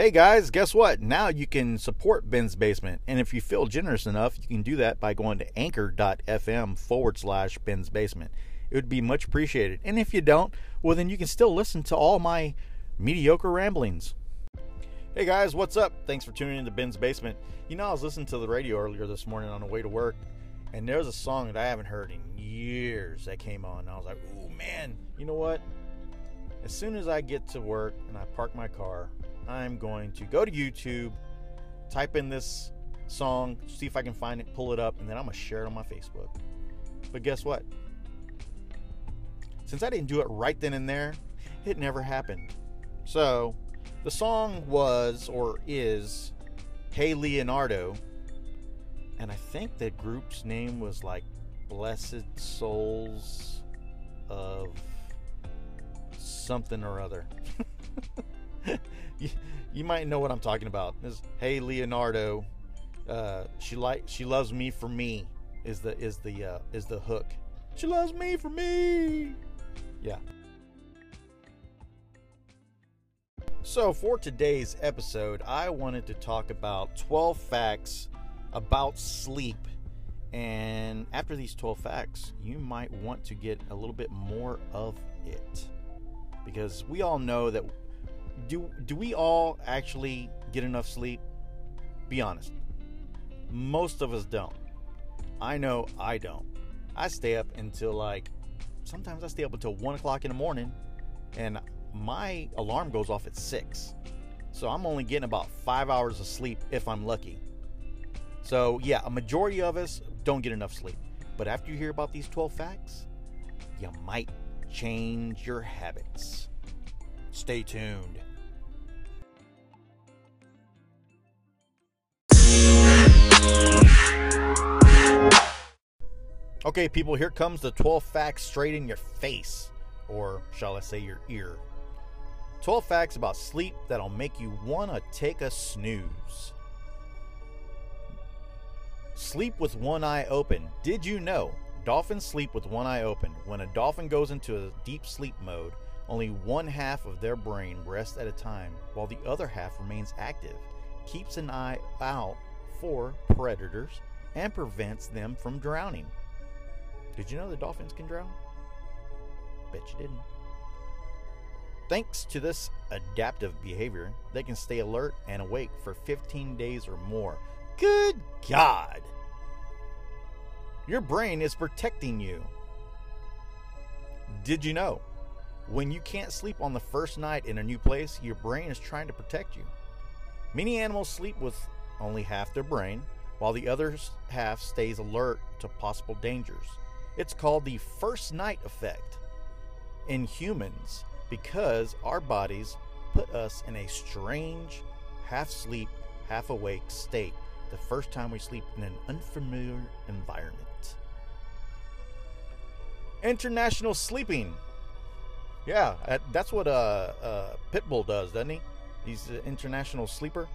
Hey guys, guess what? Now you can support Ben's Basement. And if you feel generous enough, you can do that by going to anchor.fm forward slash Ben's Basement. It would be much appreciated. And if you don't, well, then you can still listen to all my mediocre ramblings. Hey guys, what's up? Thanks for tuning in to Ben's Basement. You know, I was listening to the radio earlier this morning on the way to work, and there was a song that I haven't heard in years that came on. And I was like, oh man, you know what? As soon as I get to work and I park my car, I'm going to go to YouTube, type in this song, see if I can find it, pull it up, and then I'm going to share it on my Facebook. But guess what? Since I didn't do it right then and there, it never happened. So, the song was or is Hey Leonardo, and I think the group's name was like Blessed Souls of something or other. you, might know what I'm talking about. This Hey Leonardo, uh, she like she loves me for me is the is the uh, is the hook. She loves me for me. Yeah. So for today's episode, I wanted to talk about 12 facts about sleep. And after these 12 facts, you might want to get a little bit more of it. Because we all know that do do we all actually get enough sleep? Be honest. Most of us don't. I know I don't. I stay up until like sometimes I stay up until one o'clock in the morning, and my alarm goes off at six. So I'm only getting about five hours of sleep if I'm lucky. So yeah, a majority of us don't get enough sleep. But after you hear about these 12 facts, you might change your habits. Stay tuned. Okay, people, here comes the 12 facts straight in your face, or shall I say your ear. 12 facts about sleep that'll make you want to take a snooze. Sleep with one eye open. Did you know dolphins sleep with one eye open? When a dolphin goes into a deep sleep mode, only one half of their brain rests at a time, while the other half remains active, keeps an eye out for predators, and prevents them from drowning. Did you know that dolphins can drown? Bet you didn't. Thanks to this adaptive behavior, they can stay alert and awake for 15 days or more. Good God! Your brain is protecting you. Did you know? When you can't sleep on the first night in a new place, your brain is trying to protect you. Many animals sleep with only half their brain, while the other half stays alert to possible dangers. It's called the first night effect. In humans, because our bodies put us in a strange, half sleep, half awake state the first time we sleep in an unfamiliar environment. International sleeping. Yeah, that's what uh, uh, Pitbull does, doesn't he? He's an international sleeper.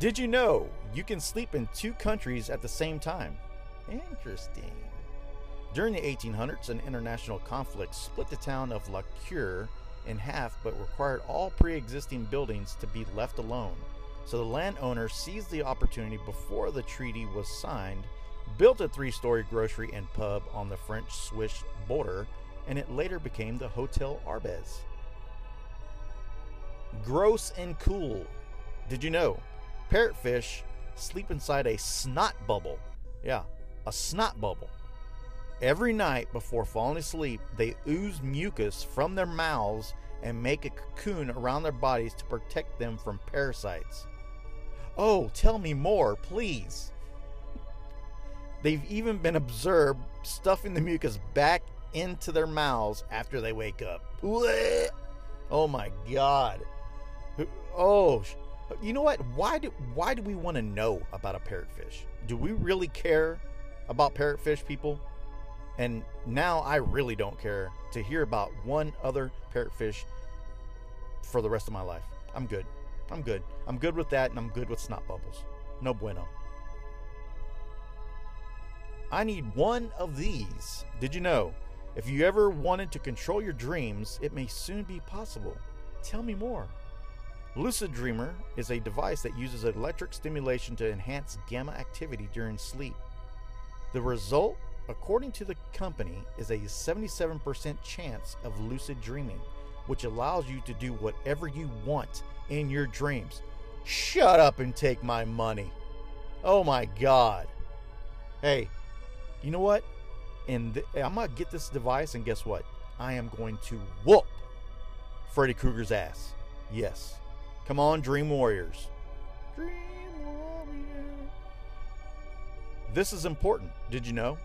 Did you know you can sleep in two countries at the same time? Interesting. During the 1800s, an international conflict split the town of La Cure in half but required all pre existing buildings to be left alone. So the landowner seized the opportunity before the treaty was signed, built a three story grocery and pub on the French Swiss border, and it later became the Hotel Arbez. Gross and cool. Did you know? Parrotfish sleep inside a snot bubble. Yeah, a snot bubble. Every night before falling asleep, they ooze mucus from their mouths and make a cocoon around their bodies to protect them from parasites. Oh, tell me more, please. They've even been observed stuffing the mucus back into their mouths after they wake up. Oh my god. Oh, you know what? Why do why do we want to know about a parrotfish? Do we really care about parrotfish, people? And now I really don't care to hear about one other parrotfish for the rest of my life. I'm good. I'm good. I'm good with that, and I'm good with snot bubbles. No bueno. I need one of these. Did you know? If you ever wanted to control your dreams, it may soon be possible. Tell me more. Lucid Dreamer is a device that uses electric stimulation to enhance gamma activity during sleep. The result, according to the company, is a 77% chance of lucid dreaming, which allows you to do whatever you want in your dreams. Shut up and take my money. Oh my god. Hey, you know what? And th- I'm going to get this device, and guess what? I am going to whoop Freddy Krueger's ass. Yes. Come on, Dream Warriors. Dream Warrior. This is important. Did you know?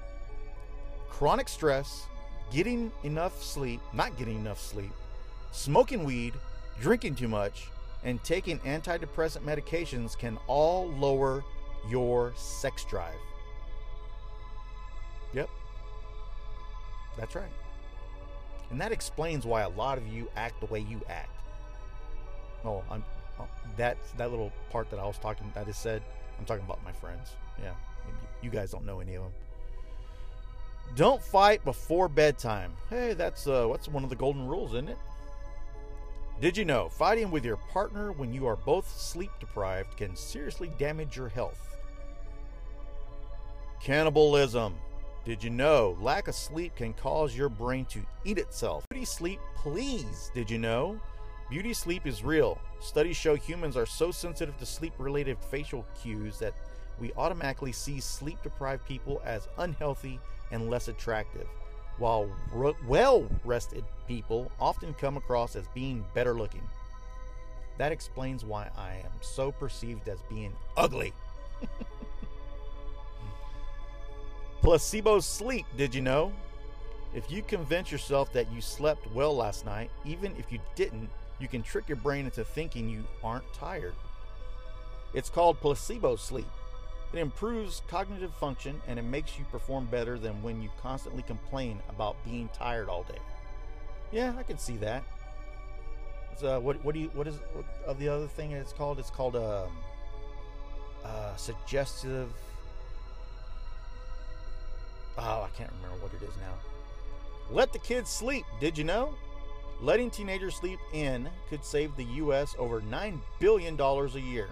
Chronic stress, getting enough sleep, not getting enough sleep, smoking weed, drinking too much, and taking antidepressant medications can all lower your sex drive. Yep. That's right. And that explains why a lot of you act the way you act. Oh, I'm oh, that that little part that I was talking that is said. I'm talking about my friends. Yeah, you guys don't know any of them. Don't fight before bedtime. Hey, that's uh, what's one of the golden rules, isn't it? Did you know fighting with your partner when you are both sleep deprived can seriously damage your health? Cannibalism. Did you know lack of sleep can cause your brain to eat itself? Beauty sleep, please. Did you know? Beauty sleep is real. Studies show humans are so sensitive to sleep related facial cues that we automatically see sleep deprived people as unhealthy and less attractive, while re- well rested people often come across as being better looking. That explains why I am so perceived as being ugly. Placebo sleep, did you know? If you convince yourself that you slept well last night, even if you didn't, you can trick your brain into thinking you aren't tired. It's called placebo sleep. It improves cognitive function and it makes you perform better than when you constantly complain about being tired all day. Yeah, I can see that. Uh, what what do you what is what, of the other thing it's called? It's called um, uh, suggestive. Oh, I can't remember what it is now. Let the kids sleep. Did you know? Letting teenagers sleep in could save the U.S. over $9 billion a year.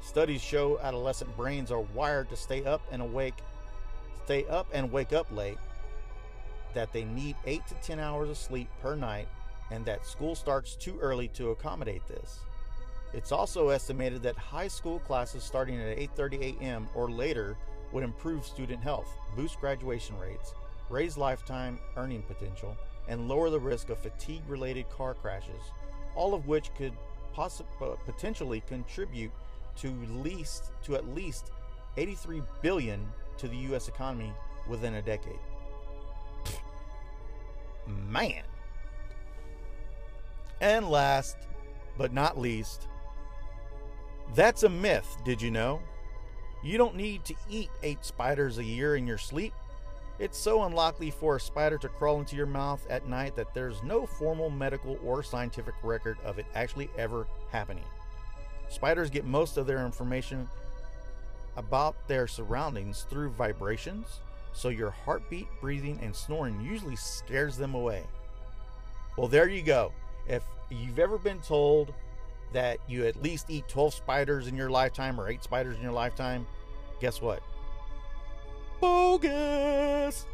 Studies show adolescent brains are wired to stay up and awake, stay up and wake up late, that they need 8 to 10 hours of sleep per night, and that school starts too early to accommodate this. It's also estimated that high school classes starting at 8:30 a.m. or later would improve student health, boost graduation rates, raise lifetime earning potential, and lower the risk of fatigue related car crashes, all of which could uh, potentially contribute to least to at least 83 billion to the US economy within a decade. Man. And last but not least, that's a myth, did you know? You don't need to eat 8 spiders a year in your sleep it's so unlikely for a spider to crawl into your mouth at night that there's no formal medical or scientific record of it actually ever happening. Spiders get most of their information about their surroundings through vibrations, so your heartbeat, breathing, and snoring usually scares them away. Well, there you go. If you've ever been told that you at least eat 12 spiders in your lifetime or 8 spiders in your lifetime, guess what? Bogus.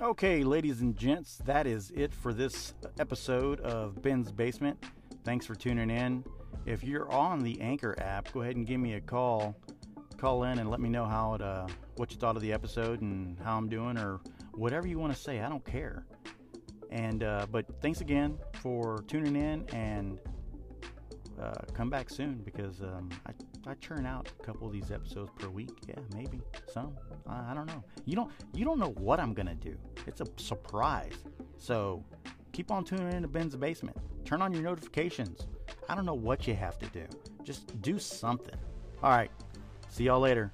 Okay, ladies and gents, that is it for this episode of Ben's Basement. Thanks for tuning in. If you're on the Anchor app, go ahead and give me a call. Call in and let me know how it, uh, what you thought of the episode and how I'm doing, or whatever you want to say. I don't care. And uh, but thanks again for tuning in and uh, come back soon because um, I, I churn out a couple of these episodes per week. Yeah, maybe some. I, I don't know. You don't you don't know what I'm gonna do. It's a surprise. So keep on tuning in to Ben's Basement. Turn on your notifications. I don't know what you have to do. Just do something. All right. See y'all later.